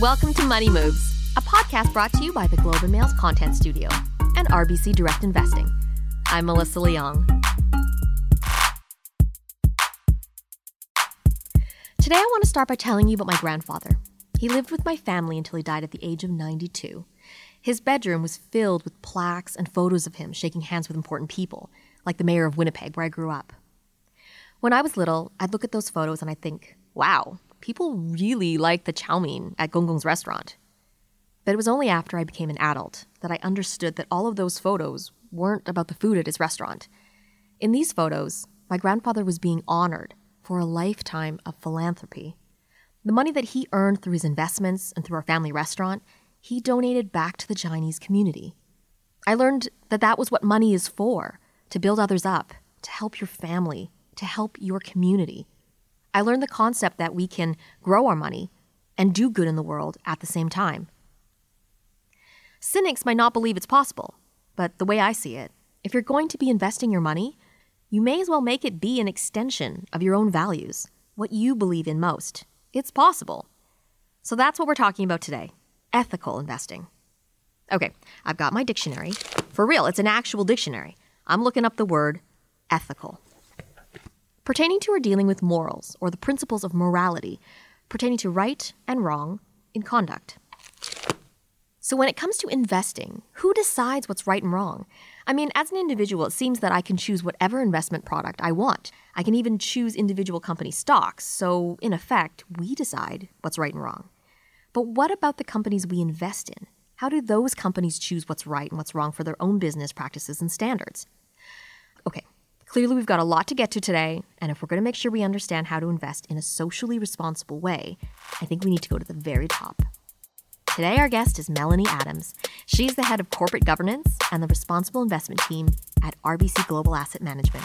Welcome to Money Moves, a podcast brought to you by the Globe and Mail's Content Studio and RBC Direct Investing. I'm Melissa Leong. Today, I want to start by telling you about my grandfather. He lived with my family until he died at the age of 92. His bedroom was filled with plaques and photos of him shaking hands with important people, like the mayor of Winnipeg, where I grew up. When I was little, I'd look at those photos and I'd think, wow, people really like the chow mein at Gong Gong's restaurant. But it was only after I became an adult that I understood that all of those photos weren't about the food at his restaurant. In these photos, my grandfather was being honored for a lifetime of philanthropy. The money that he earned through his investments and through our family restaurant, he donated back to the Chinese community. I learned that that was what money is for to build others up, to help your family, to help your community. I learned the concept that we can grow our money and do good in the world at the same time. Cynics might not believe it's possible, but the way I see it, if you're going to be investing your money, you may as well make it be an extension of your own values, what you believe in most. It's possible. So that's what we're talking about today ethical investing. Okay, I've got my dictionary. For real, it's an actual dictionary. I'm looking up the word ethical pertaining to or dealing with morals or the principles of morality, pertaining to right and wrong in conduct. So, when it comes to investing, who decides what's right and wrong? I mean, as an individual, it seems that I can choose whatever investment product I want. I can even choose individual company stocks. So, in effect, we decide what's right and wrong. But what about the companies we invest in? How do those companies choose what's right and what's wrong for their own business practices and standards? Okay, Clearly, we've got a lot to get to today, and if we're going to make sure we understand how to invest in a socially responsible way, I think we need to go to the very top. Today, our guest is Melanie Adams. She's the head of corporate governance and the responsible investment team at RBC Global Asset Management.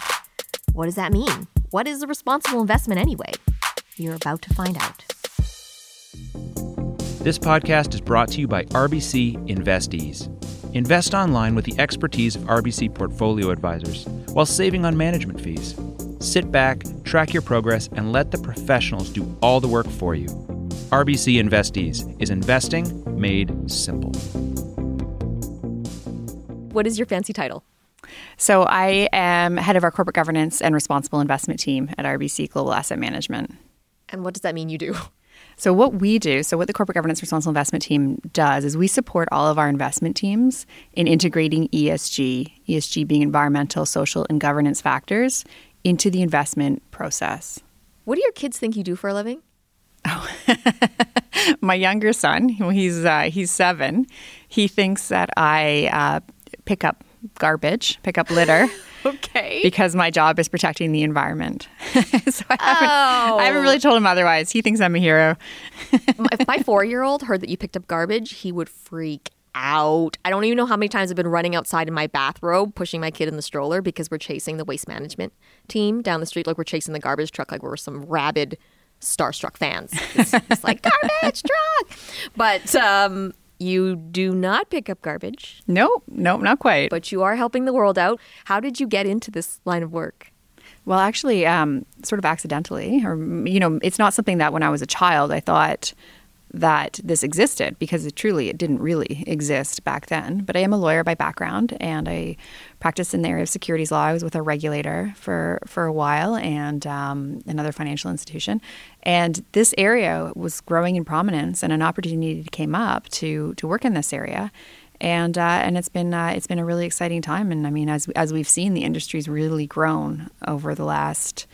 What does that mean? What is a responsible investment anyway? You're about to find out. This podcast is brought to you by RBC InvestEase. Invest online with the expertise of RBC portfolio advisors while saving on management fees. Sit back, track your progress, and let the professionals do all the work for you. RBC InvestEase is investing made simple. What is your fancy title? So, I am head of our corporate governance and responsible investment team at RBC Global Asset Management. And what does that mean you do? So, what we do, so what the Corporate Governance Responsible Investment Team does, is we support all of our investment teams in integrating ESG, ESG being environmental, social, and governance factors, into the investment process. What do your kids think you do for a living? Oh, my younger son, he's uh, he's seven. He thinks that I uh, pick up garbage, pick up litter. Okay. Because my job is protecting the environment. so I haven't, oh. I haven't really told him otherwise. He thinks I'm a hero. if my four year old heard that you picked up garbage, he would freak out. I don't even know how many times I've been running outside in my bathrobe, pushing my kid in the stroller because we're chasing the waste management team down the street, like we're chasing the garbage truck, like we're some rabid starstruck fans. It's, it's like garbage truck. But um, you do not pick up garbage. No, no, not quite. But you are helping the world out. How did you get into this line of work? Well, actually, um, sort of accidentally, or you know, it's not something that when I was a child I thought that this existed because it truly it didn't really exist back then. But I am a lawyer by background, and I practiced in the area of securities law. I was with a regulator for for a while and um, another financial institution, and this area was growing in prominence, and an opportunity came up to to work in this area. And uh, and it's been uh, it's been a really exciting time, and I mean as as we've seen, the industry's really grown over the last,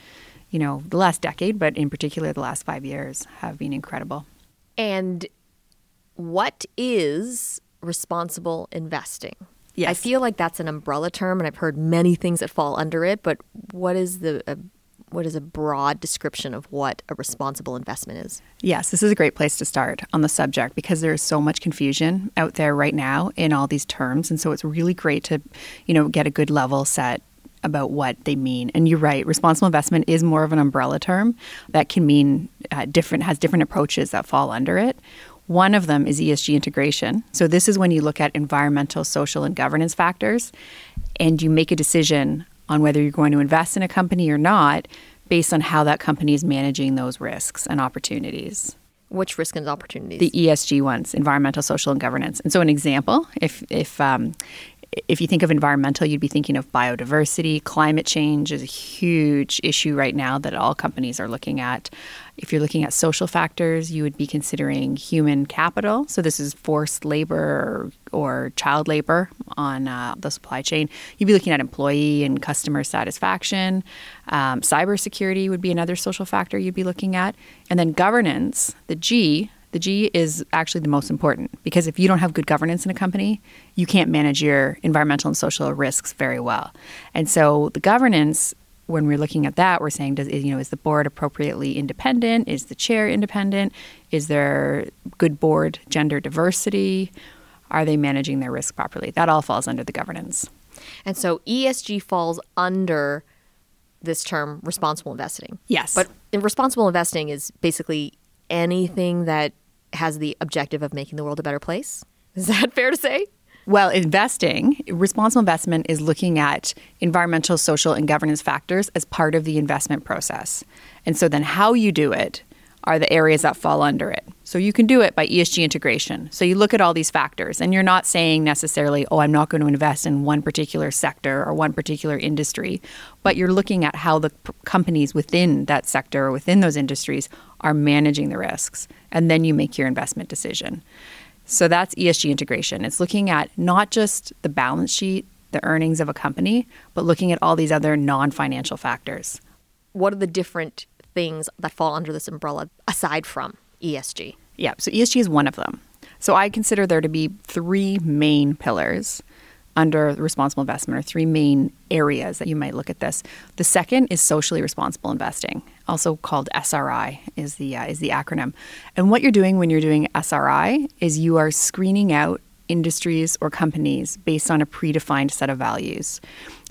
you know, the last decade, but in particular the last five years have been incredible. And what is responsible investing? Yes. I feel like that's an umbrella term, and I've heard many things that fall under it. But what is the uh, what is a broad description of what a responsible investment is? Yes, this is a great place to start on the subject because there is so much confusion out there right now in all these terms, and so it's really great to, you know, get a good level set about what they mean. And you're right, responsible investment is more of an umbrella term that can mean uh, different, has different approaches that fall under it. One of them is ESG integration. So, this is when you look at environmental, social, and governance factors and you make a decision on whether you're going to invest in a company or not based on how that company is managing those risks and opportunities. Which risk and opportunities? The ESG ones, environmental, social, and governance. And so, an example, if if um, if you think of environmental, you'd be thinking of biodiversity. Climate change is a huge issue right now that all companies are looking at. If you're looking at social factors, you would be considering human capital. So, this is forced labor or child labor on uh, the supply chain. You'd be looking at employee and customer satisfaction. Um, cybersecurity would be another social factor you'd be looking at. And then governance, the G, the G is actually the most important because if you don't have good governance in a company, you can't manage your environmental and social risks very well. And so the governance when we're looking at that, we're saying, does you know, is the board appropriately independent? Is the chair independent? Is there good board gender diversity? Are they managing their risk properly? That all falls under the governance. And so ESG falls under this term responsible investing. Yes. But responsible investing is basically anything that has the objective of making the world a better place. Is that fair to say? Well, investing, responsible investment is looking at environmental, social, and governance factors as part of the investment process. And so then how you do it are the areas that fall under it. So you can do it by ESG integration. So you look at all these factors and you're not saying necessarily, oh, I'm not going to invest in one particular sector or one particular industry, but you're looking at how the p- companies within that sector or within those industries are managing the risks. And then you make your investment decision. So that's ESG integration. It's looking at not just the balance sheet, the earnings of a company, but looking at all these other non financial factors. What are the different things that fall under this umbrella aside from ESG? Yeah, so ESG is one of them. So I consider there to be three main pillars under responsible investment are three main areas that you might look at this. The second is socially responsible investing, also called SRI is the uh, is the acronym. And what you're doing when you're doing SRI is you are screening out industries or companies based on a predefined set of values.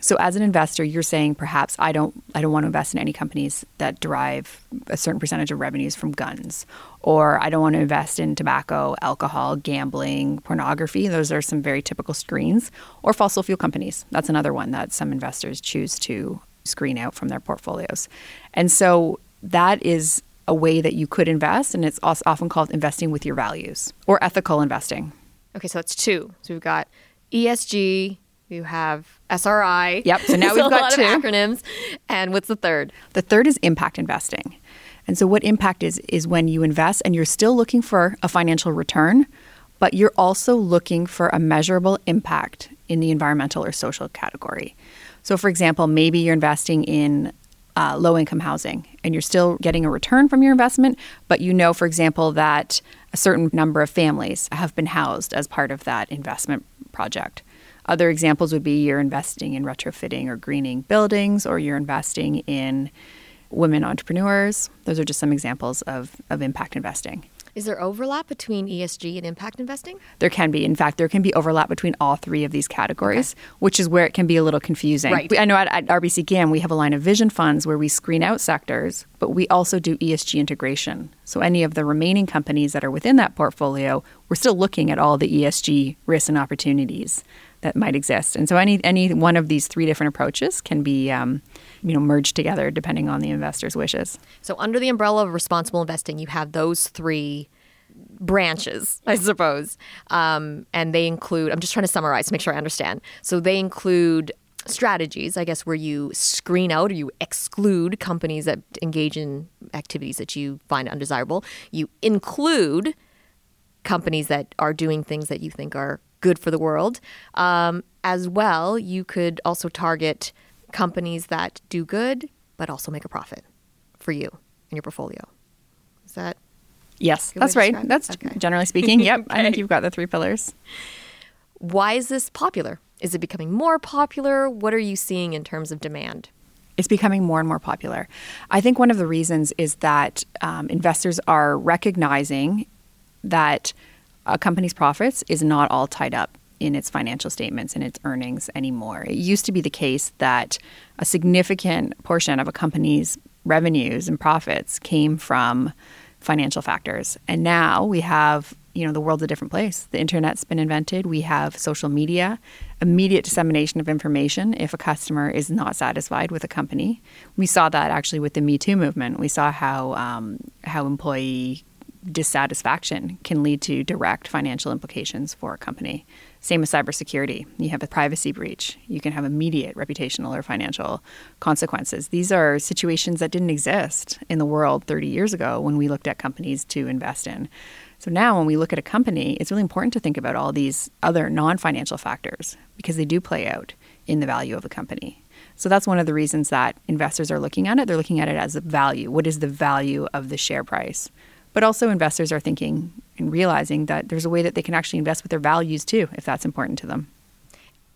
So as an investor, you're saying perhaps I don't I don't want to invest in any companies that derive a certain percentage of revenues from guns or I don't want to invest in tobacco, alcohol, gambling, pornography. Those are some very typical screens or fossil fuel companies. That's another one that some investors choose to screen out from their portfolios. And so that is a way that you could invest and it's often called investing with your values or ethical investing. Okay, so that's two. So we've got ESG, you have SRI. Yep. So now There's we've a got lot two. of acronyms. And what's the third? The third is impact investing. And so what impact is is when you invest and you're still looking for a financial return, but you're also looking for a measurable impact in the environmental or social category. So for example, maybe you're investing in uh, low income housing and you're still getting a return from your investment, but you know, for example, that a certain number of families have been housed as part of that investment project. Other examples would be you're investing in retrofitting or greening buildings, or you're investing in women entrepreneurs. Those are just some examples of, of impact investing. Is there overlap between ESG and impact investing? There can be. In fact, there can be overlap between all three of these categories, which is where it can be a little confusing. Right. I know at, at RBC GAM, we have a line of vision funds where we screen out sectors, but we also do ESG integration. So any of the remaining companies that are within that portfolio, we're still looking at all the ESG risks and opportunities that might exist. And so any any one of these three different approaches can be um, you know merged together depending on the investor's wishes. So under the umbrella of responsible investing, you have those three branches, I suppose. Um, and they include, I'm just trying to summarize to make sure I understand. So they include strategies, I guess, where you screen out or you exclude companies that engage in activities that you find undesirable. You include companies that are doing things that you think are good for the world. Um, as well, you could also target companies that do good but also make a profit for you and your portfolio. Is that Yes, that's right. it? That's Okay. generally speaking. Yep, I think you've got the three pillars. why is this popular? Is it becoming more popular? What are you seeing in terms of demand? It's becoming more and more popular. I think one of the reasons is that um, investors are recognizing that a company's profits is not all tied up in its financial statements and its earnings anymore. It used to be the case that a significant portion of a company's revenues and profits came from financial factors. And now we have, you know, the world's a different place. The internet's been invented. We have social media, immediate dissemination of information if a customer is not satisfied with a company. We saw that actually with the Me Too movement. We saw how um, how employee dissatisfaction can lead to direct financial implications for a company. Same with cybersecurity. You have a privacy breach. You can have immediate reputational or financial consequences. These are situations that didn't exist in the world 30 years ago when we looked at companies to invest in. So now, when we look at a company, it's really important to think about all these other non financial factors because they do play out in the value of a company. So that's one of the reasons that investors are looking at it. They're looking at it as a value. What is the value of the share price? But also, investors are thinking and realizing that there's a way that they can actually invest with their values too, if that's important to them.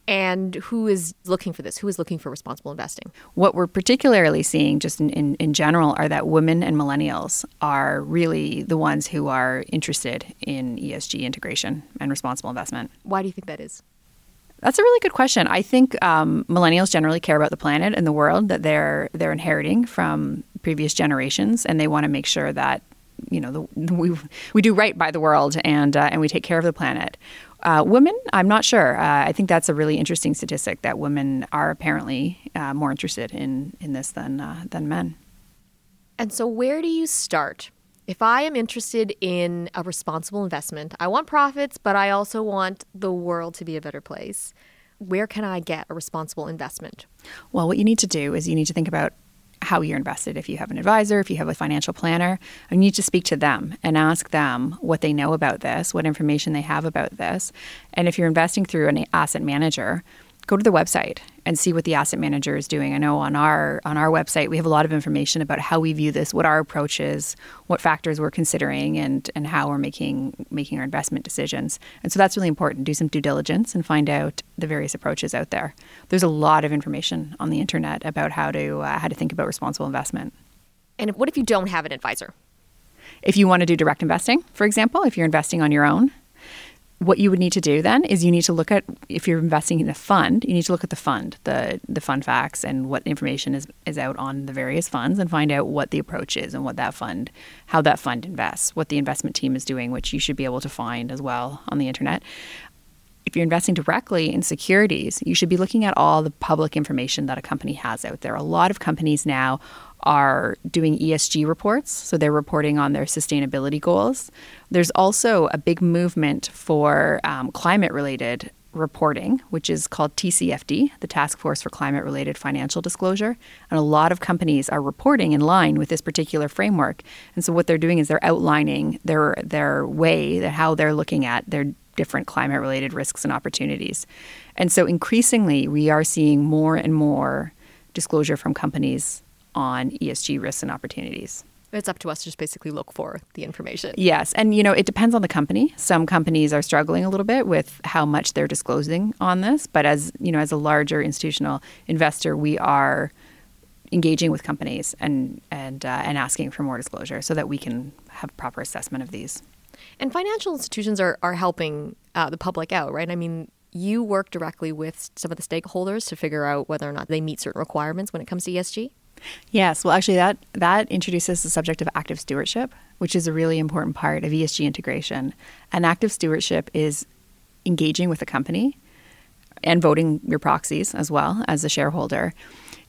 And who is looking for this? Who is looking for responsible investing? What we're particularly seeing, just in, in, in, general, are that women and millennials are really the ones who are interested in ESG integration and responsible investment. Why do you think that is? That's a really good question. I think um, millennials generally care about the planet and the world that they're they're inheriting from previous generations, and they want to make sure that you know the, we we do right by the world and uh, and we take care of the planet. Uh, women, I'm not sure. Uh, I think that's a really interesting statistic that women are apparently uh, more interested in in this than uh, than men. And so, where do you start? If I am interested in a responsible investment, I want profits, but I also want the world to be a better place. Where can I get a responsible investment? Well, what you need to do is you need to think about how you're invested. If you have an advisor, if you have a financial planner, you need to speak to them and ask them what they know about this, what information they have about this. And if you're investing through an asset manager, go to the website and see what the asset manager is doing. I know on our on our website we have a lot of information about how we view this, what our approach is, what factors we're considering, and and how we're making making our investment decisions. And so that's really important. Do some due diligence and find out the various approaches out there. There's a lot of information on the internet about how to uh, how to think about responsible investment. And what if you don't have an advisor? If you want to do direct investing, for example, if you're investing on your own, what you would need to do then is you need to look at if you're investing in a fund, you need to look at the fund, the the fund facts and what information is is out on the various funds and find out what the approach is and what that fund how that fund invests, what the investment team is doing, which you should be able to find as well on the internet. If you're investing directly in securities, you should be looking at all the public information that a company has out there. A lot of companies now are doing ESG reports, so they're reporting on their sustainability goals. There's also a big movement for um, climate related reporting, which is called TCFD, the Task Force for Climate Related Financial Disclosure. And a lot of companies are reporting in line with this particular framework. And so what they're doing is they're outlining their their way, that how they're looking at their different climate related risks and opportunities. And so increasingly we are seeing more and more disclosure from companies on ESG risks and opportunities. It's up to us to just basically look for the information. Yes. And, you know, it depends on the company. Some companies are struggling a little bit with how much they're disclosing on this. But as, you know, as a larger institutional investor, we are engaging with companies and, and, uh, and asking for more disclosure so that we can have proper assessment of these. And financial institutions are, are helping uh, the public out, right? I mean, you work directly with some of the stakeholders to figure out whether or not they meet certain requirements when it comes to ESG? Yes, well, actually, that that introduces the subject of active stewardship, which is a really important part of ESG integration. And active stewardship is engaging with the company and voting your proxies as well as a shareholder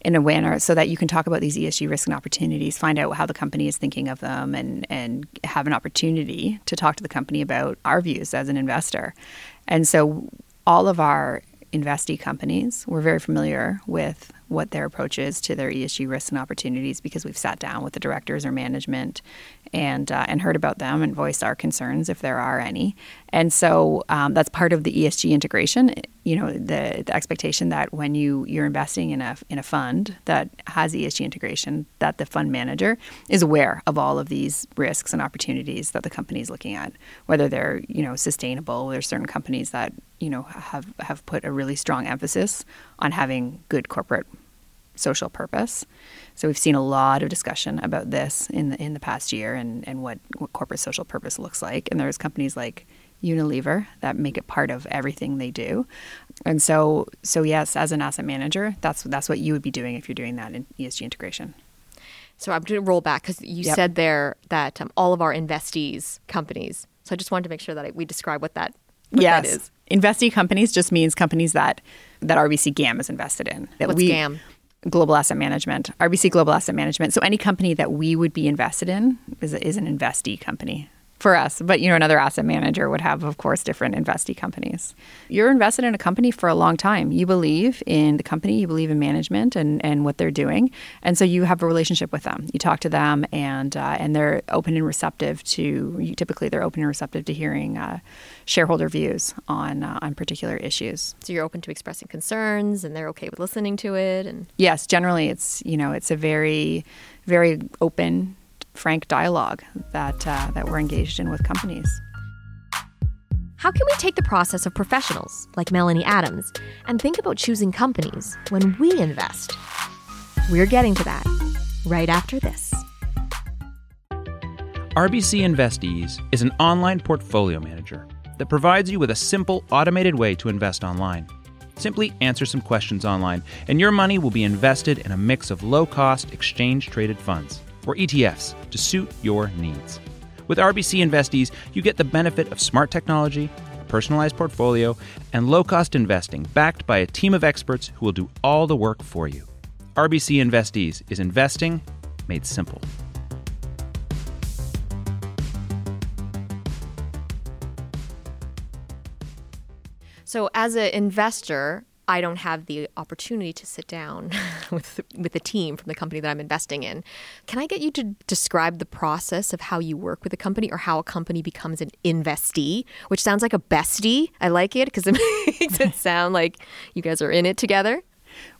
in a manner so that you can talk about these ESG risks and opportunities, find out how the company is thinking of them, and and have an opportunity to talk to the company about our views as an investor. And so, all of our investee companies, we're very familiar with what their approach is to their ESG risks and opportunities because we've sat down with the directors or management and uh, and heard about them and voiced our concerns if there are any. And so um, that's part of the ESG integration. You know, the, the expectation that when you you're investing in a in a fund that has ESG integration, that the fund manager is aware of all of these risks and opportunities that the company is looking at, whether they're you know sustainable. There's certain companies that you know have have put a really strong emphasis on having good corporate social purpose. So we've seen a lot of discussion about this in the in the past year and, and what, what corporate social purpose looks like. And there's companies like Unilever that make it part of everything they do. And so so yes, as an asset manager, that's that's what you would be doing if you're doing that in ESG integration. So I'm going to roll back because you yep. said there that um, all of our investees companies. So I just wanted to make sure that I, we describe what that what yes. that is. Investee companies just means companies that that RBC GAM is invested in. That What's we, GAM? Global Asset Management, RBC Global Asset Management. So any company that we would be invested in is, is an investee company. For us. But you know, another asset manager would have, of course, different investee companies. You're invested in a company for a long time. You believe in the company, you believe in management and, and what they're doing, and so you have a relationship with them. You talk to them, and uh, and they're open and receptive to. You, Typically, they're open and receptive to hearing uh, shareholder views on uh, on particular issues. So you're open to expressing concerns, and they're okay with listening to it. And yes, generally, it's you know, it's a very very open frank dialogue that, uh, that we're engaged in with companies. How can we take the process of professionals like Melanie Adams and think about choosing companies when we invest? We're getting to that right after this. RBC InvestEase is an online portfolio manager that provides you with a simple, automated way to invest online. Simply answer some questions online, and your money will be invested in a mix of low cost, exchange traded funds or ETFs to suit your needs. With RBC InvestEase, you get the benefit of smart technology, a personalized portfolio, and low cost investing backed by a team of experts who will do all the work for you. RBC InvestEase is investing made simple. So, as an investor, I don't have the opportunity to sit down with with a team from the company that I'm investing in. Can I get you to describe the process of how you work with a company or how a company becomes an investee, which sounds like a bestie. I like it because it makes it sound like you guys are in it together.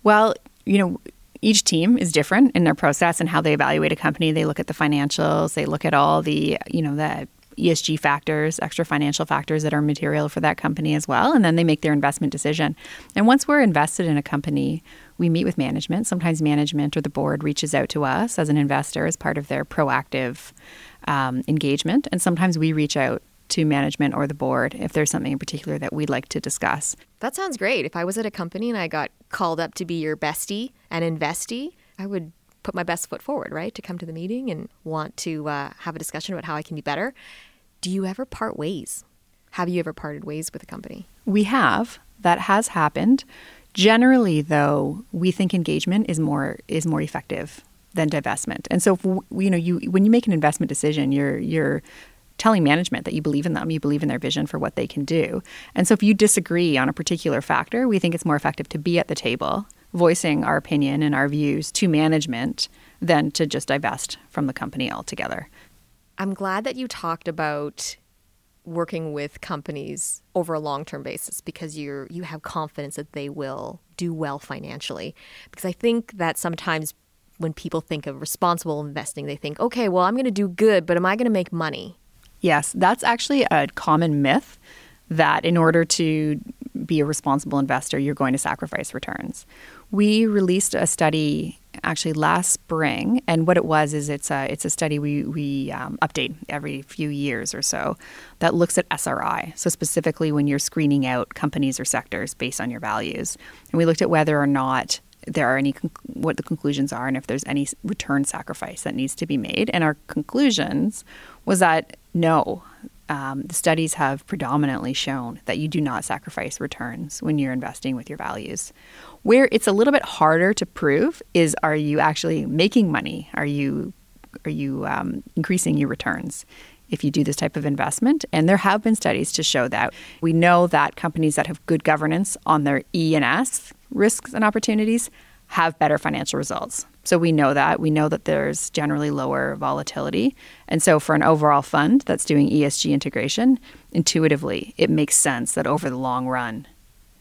Well, you know, each team is different in their process and how they evaluate a company. They look at the financials, they look at all the, you know, the ESG factors, extra financial factors that are material for that company as well. And then they make their investment decision. And once we're invested in a company, we meet with management. Sometimes management or the board reaches out to us as an investor as part of their proactive um, engagement. And sometimes we reach out to management or the board if there's something in particular that we'd like to discuss. That sounds great. If I was at a company and I got called up to be your bestie and investee, I would put my best foot forward, right? To come to the meeting and want to uh, have a discussion about how I can be better. Do you ever part ways? Have you ever parted ways with a company? We have. That has happened. Generally, though, we think engagement is more is more effective than divestment. And so, if, you know, you when you make an investment decision, you're you're telling management that you believe in them, you believe in their vision for what they can do. And so, if you disagree on a particular factor, we think it's more effective to be at the table voicing our opinion and our views to management than to just divest from the company altogether. I'm glad that you talked about working with companies over a long-term basis because you're you have confidence that they will do well financially because I think that sometimes when people think of responsible investing they think okay well I'm going to do good but am I going to make money Yes that's actually a common myth that in order to be a responsible investor you're going to sacrifice returns we released a study actually last spring, and what it was is it's a it's a study we we um, update every few years or so that looks at SRI. So specifically, when you're screening out companies or sectors based on your values, and we looked at whether or not there are any what the conclusions are and if there's any return sacrifice that needs to be made. And our conclusions was that no, um, the studies have predominantly shown that you do not sacrifice returns when you're investing with your values. Where it's a little bit harder to prove is are you actually making money? Are you are you um, increasing your returns? if you do this type of investment. And there have been studies to show that. We know that companies that have good governance on their E and S risks and opportunities have better financial results. So we know that. We know that there's generally lower volatility. And so for an overall fund that's doing ESG integration, intuitively, it makes sense that over the long run,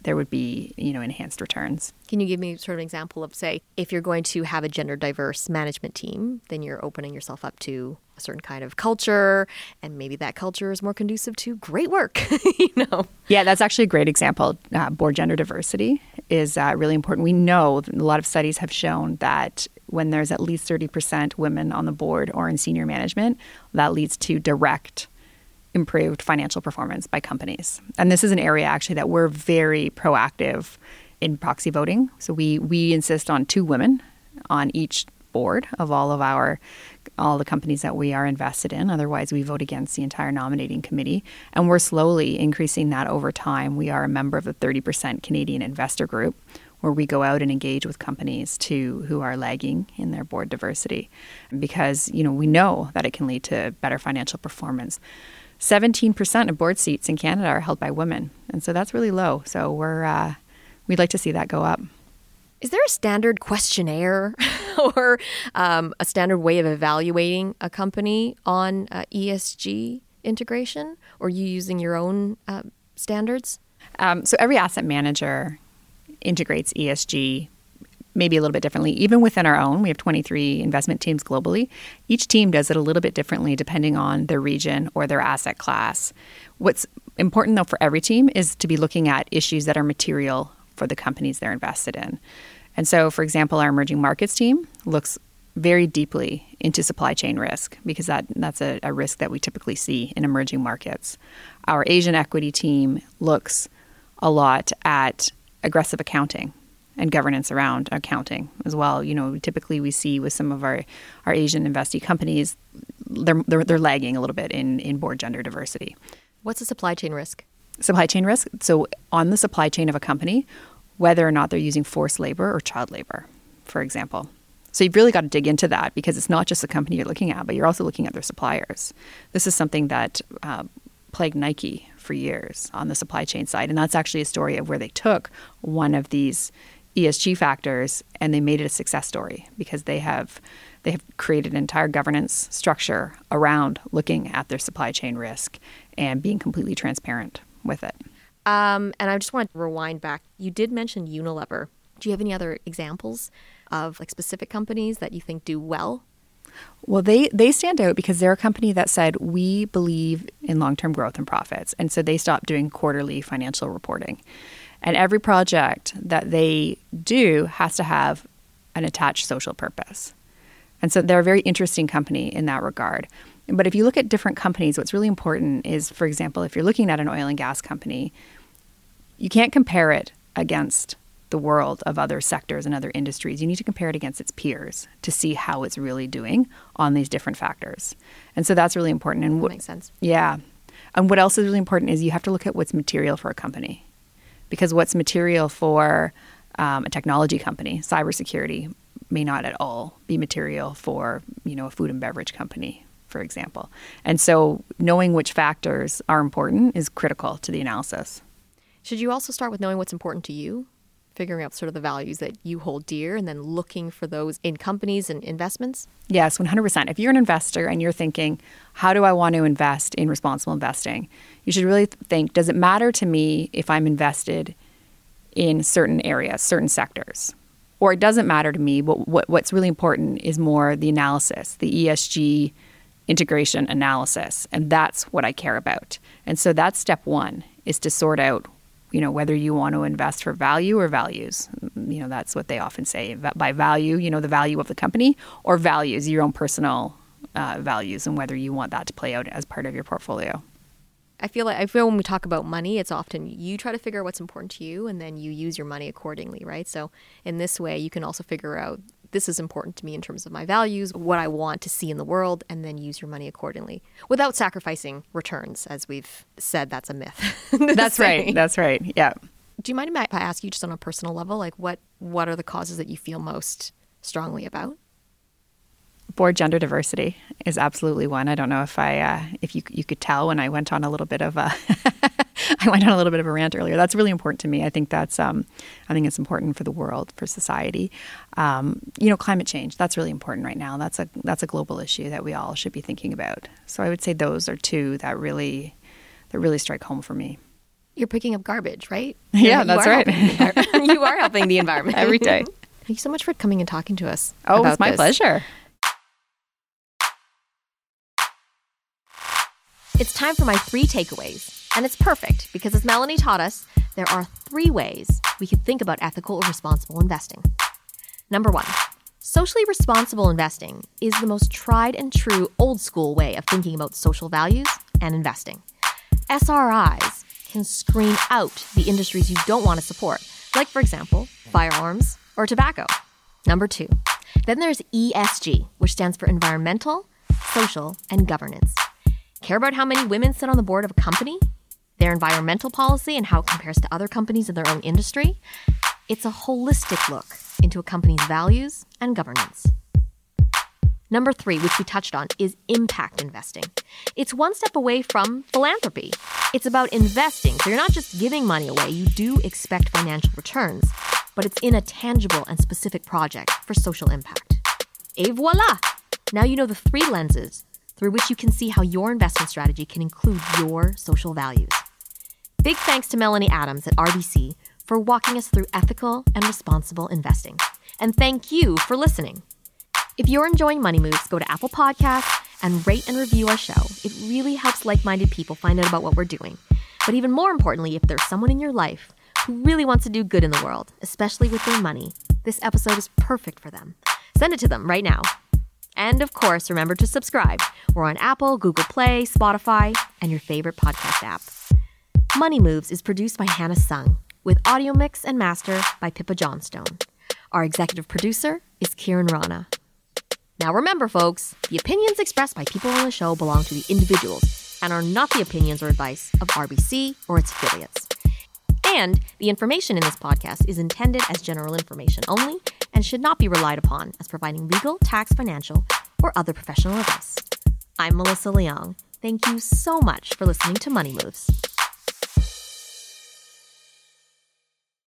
there would be, you know, enhanced returns. Can you give me sort of an example of say if you're going to have a gender diverse management team, then you're opening yourself up to a certain kind of culture and maybe that culture is more conducive to great work, you know. Yeah, that's actually a great example. Uh, board gender diversity is uh, really important. We know a lot of studies have shown that when there's at least 30% women on the board or in senior management, that leads to direct improved financial performance by companies. And this is an area actually that we're very proactive in proxy voting. So we we insist on two women on each board of all of our all the companies that we are invested in. Otherwise, we vote against the entire nominating committee. And we're slowly increasing that over time. We are a member of the 30% Canadian Investor Group, where we go out and engage with companies to who are lagging in their board diversity because you know we know that it can lead to better financial performance 17% of board seats in Canada are held by women. And so that's really low. So we're, uh, we'd like to see that go up. Is there a standard questionnaire or um, a standard way of evaluating a company on uh, ESG integration? Or are you using your own uh, standards? Um, so every asset manager integrates ESG maybe a little bit differently. Even within our own, we have 23 investment teams globally. Each team does it a little bit differently depending on their region or their asset class. What's important though for every team is to be looking at issues that are material for the companies they're invested in. And so, for example, our emerging markets team looks very deeply into supply chain risk because that, that's a, a risk that we typically see in emerging markets. Our Asian equity team looks a lot at aggressive accounting and governance around accounting as well. You know, typically we see with some of our, our Asian investee companies, they're, they're, they're lagging a little bit in, in board gender diversity. What's the supply chain risk? Supply chain risk. So, on the supply chain of a company, whether or not they're using forced labor or child labor, for example. So, you've really got to dig into that because it's not just the company you're looking at, but you're also looking at their suppliers. This is something that uh, plagued Nike for years on the supply chain side. And that's actually a story of where they took one of these ESG factors and they made it a success story because they have they have created an entire governance structure around looking at their supply chain risk and being completely transparent with it. Um, and I just want to rewind back. You did mention Unilever. Do you have any other examples of like specific companies that you think do well? Well, they they stand out because they're a company that said we believe in long-term growth and profits, and so they stopped doing quarterly financial reporting. And every project that they do has to have an attached social purpose. And so they're a very interesting company in that regard. But if you look at different companies, what's really important is, for example, if you're looking at an oil and gas company, you can't compare it against the world of other sectors and other industries. You need to compare it against its peers to see how it's really doing on these different factors. And so that's really important. And what makes sense. Yeah. And what else is really important is you have to look at what's material for a company because what's material for um, a technology company, cybersecurity, may not at all be material for you know a food and beverage company, for example. And so, knowing which factors are important is critical to the analysis. Should you also start with knowing what's important to you? Figuring out sort of the values that you hold dear and then looking for those in companies and investments? Yes, 100%. If you're an investor and you're thinking, how do I want to invest in responsible investing? you should really think does it matter to me if I'm invested in certain areas, certain sectors? Or it doesn't matter to me, but what, what's really important is more the analysis, the ESG integration analysis. And that's what I care about. And so that's step one is to sort out you know whether you want to invest for value or values you know that's what they often say by value you know the value of the company or values your own personal uh, values and whether you want that to play out as part of your portfolio I feel like I feel when we talk about money, it's often you try to figure out what's important to you and then you use your money accordingly, right? So in this way, you can also figure out this is important to me in terms of my values, what I want to see in the world, and then use your money accordingly without sacrificing returns, as we've said. That's a myth. that's right. That's right. Yeah. Do you mind if I ask you just on a personal level, like what what are the causes that you feel most strongly about? Board gender diversity is absolutely one. I don't know if I uh, if you you could tell when I went on a little bit of a I went on a little bit of a rant earlier. That's really important to me. I think that's um, I think it's important for the world, for society. Um, you know, climate change. That's really important right now. That's a that's a global issue that we all should be thinking about. So I would say those are two that really that really strike home for me. You're picking up garbage, right? Yeah, that's right. you are helping the environment every day. Thank you so much for coming and talking to us. Oh, it's my this. pleasure. It's time for my three takeaways. And it's perfect because, as Melanie taught us, there are three ways we can think about ethical or responsible investing. Number one, socially responsible investing is the most tried and true old school way of thinking about social values and investing. SRIs can screen out the industries you don't want to support, like, for example, firearms or tobacco. Number two, then there's ESG, which stands for environmental, social, and governance. Care about how many women sit on the board of a company? Their environmental policy and how it compares to other companies in their own industry? It's a holistic look into a company's values and governance. Number three, which we touched on, is impact investing. It's one step away from philanthropy. It's about investing, so you're not just giving money away, you do expect financial returns, but it's in a tangible and specific project for social impact. Et voila! Now you know the three lenses through which you can see how your investment strategy can include your social values. Big thanks to Melanie Adams at RBC for walking us through ethical and responsible investing. And thank you for listening. If you're enjoying Money Moves, go to Apple Podcasts and rate and review our show. It really helps like minded people find out about what we're doing. But even more importantly, if there's someone in your life who really wants to do good in the world, especially with their money, this episode is perfect for them. Send it to them right now. And of course, remember to subscribe. We're on Apple, Google Play, Spotify, and your favorite podcast app. Money Moves is produced by Hannah Sung, with audio mix and master by Pippa Johnstone. Our executive producer is Kiran Rana. Now remember, folks, the opinions expressed by people on the show belong to the individuals and are not the opinions or advice of RBC or its affiliates. And the information in this podcast is intended as general information only and should not be relied upon as providing legal, tax, financial, or other professional advice. I'm Melissa Leong. Thank you so much for listening to Money Moves.